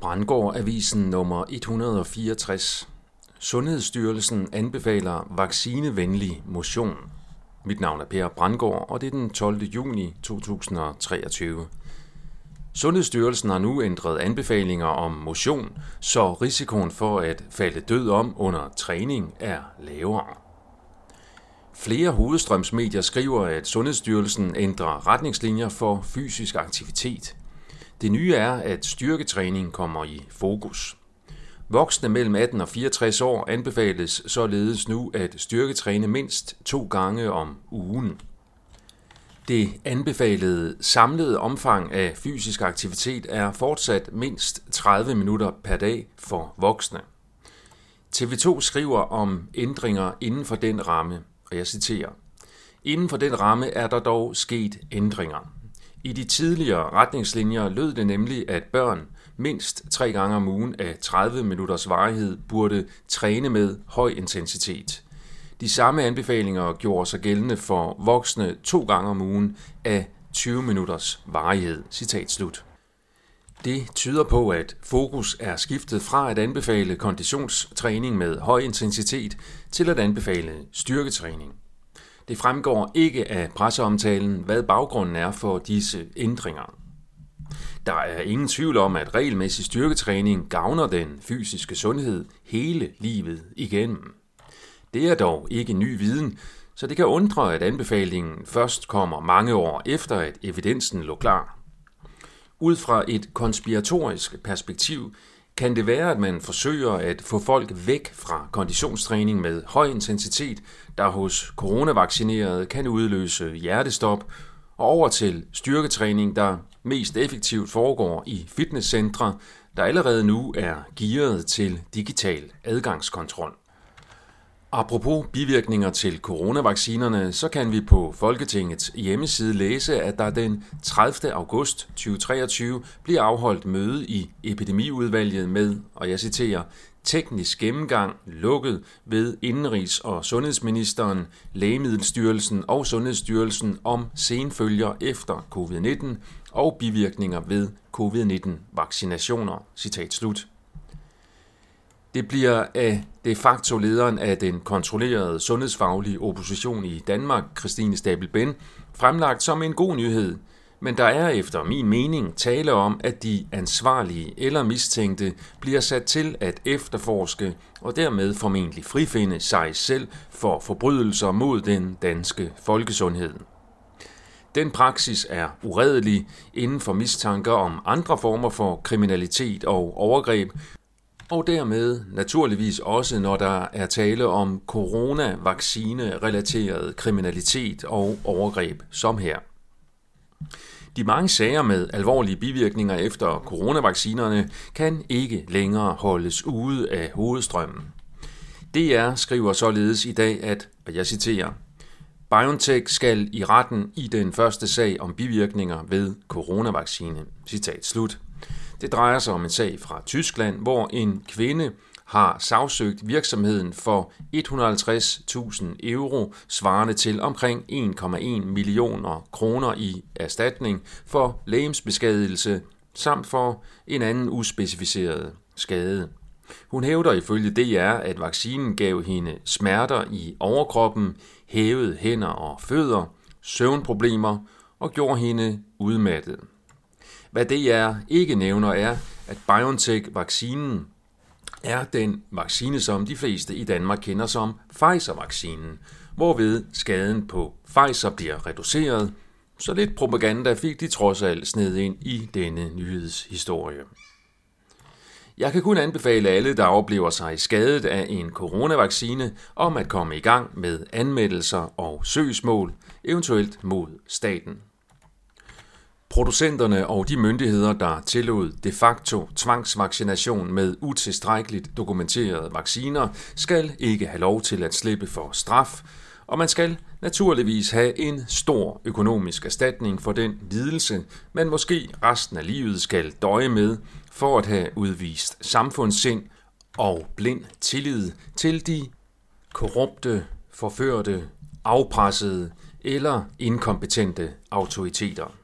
Brandgård Avisen nummer 164. Sundhedsstyrelsen anbefaler vaccinevenlig motion. Mit navn er Per Brandgård, og det er den 12. juni 2023. Sundhedsstyrelsen har nu ændret anbefalinger om motion, så risikoen for at falde død om under træning er lavere. Flere hovedstrømsmedier skriver, at Sundhedsstyrelsen ændrer retningslinjer for fysisk aktivitet. Det nye er, at styrketræning kommer i fokus. Voksne mellem 18 og 64 år anbefales således nu at styrketræne mindst to gange om ugen. Det anbefalede samlede omfang af fysisk aktivitet er fortsat mindst 30 minutter per dag for voksne. TV2 skriver om ændringer inden for den ramme, og jeg citerer. Inden for den ramme er der dog sket ændringer. I de tidligere retningslinjer lød det nemlig, at børn mindst tre gange om ugen af 30 minutters varighed burde træne med høj intensitet. De samme anbefalinger gjorde sig gældende for voksne to gange om ugen af 20 minutters varighed. Citat slut. Det tyder på, at fokus er skiftet fra at anbefale konditionstræning med høj intensitet til at anbefale styrketræning. Det fremgår ikke af presseomtalen, hvad baggrunden er for disse ændringer. Der er ingen tvivl om, at regelmæssig styrketræning gavner den fysiske sundhed hele livet igennem. Det er dog ikke ny viden, så det kan undre, at anbefalingen først kommer mange år efter, at evidensen lå klar. Ud fra et konspiratorisk perspektiv kan det være, at man forsøger at få folk væk fra konditionstræning med høj intensitet, der hos coronavaccinerede kan udløse hjertestop, og over til styrketræning, der mest effektivt foregår i fitnesscentre, der allerede nu er gearet til digital adgangskontrol. Apropos bivirkninger til coronavaccinerne, så kan vi på Folketingets hjemmeside læse, at der den 30. august 2023 bliver afholdt møde i epidemiudvalget med, og jeg citerer, teknisk gennemgang lukket ved Indenrigs- og Sundhedsministeren, Lægemiddelstyrelsen og Sundhedsstyrelsen om senfølger efter covid-19 og bivirkninger ved covid-19-vaccinationer. Citat slut. Det bliver af de facto lederen af den kontrollerede sundhedsfaglige opposition i Danmark, Christine Stabel Ben, fremlagt som en god nyhed. Men der er efter min mening tale om, at de ansvarlige eller mistænkte bliver sat til at efterforske og dermed formentlig frifinde sig selv for forbrydelser mod den danske folkesundhed. Den praksis er uredelig inden for mistanker om andre former for kriminalitet og overgreb, og dermed naturligvis også, når der er tale om coronavaccine-relateret kriminalitet og overgreb, som her. De mange sager med alvorlige bivirkninger efter coronavaccinerne kan ikke længere holdes ude af hovedstrømmen. DR skriver således i dag, at, og jeg citerer, BioNTech skal i retten i den første sag om bivirkninger ved coronavaccine. Citat slut. Det drejer sig om en sag fra Tyskland, hvor en kvinde har sagsøgt virksomheden for 150.000 euro, svarende til omkring 1,1 millioner kroner i erstatning for lægemsbeskadigelse samt for en anden uspecificeret skade. Hun hævder ifølge DR, at vaccinen gav hende smerter i overkroppen, hævede hænder og fødder, søvnproblemer og gjorde hende udmattet. Hvad det er ikke nævner er, at BioNTech-vaccinen er den vaccine, som de fleste i Danmark kender som Pfizer-vaccinen, hvorved skaden på Pfizer bliver reduceret, så lidt propaganda fik de trods alt sned ind i denne nyhedshistorie. Jeg kan kun anbefale alle, der oplever sig skadet af en coronavaccine, om at komme i gang med anmeldelser og søgsmål, eventuelt mod staten. Producenterne og de myndigheder, der tillod de facto tvangsvaccination med utilstrækkeligt dokumenterede vacciner, skal ikke have lov til at slippe for straf, og man skal naturligvis have en stor økonomisk erstatning for den lidelse, man måske resten af livet skal døje med for at have udvist samfundssind og blind tillid til de korrupte, forførte, afpressede eller inkompetente autoriteter.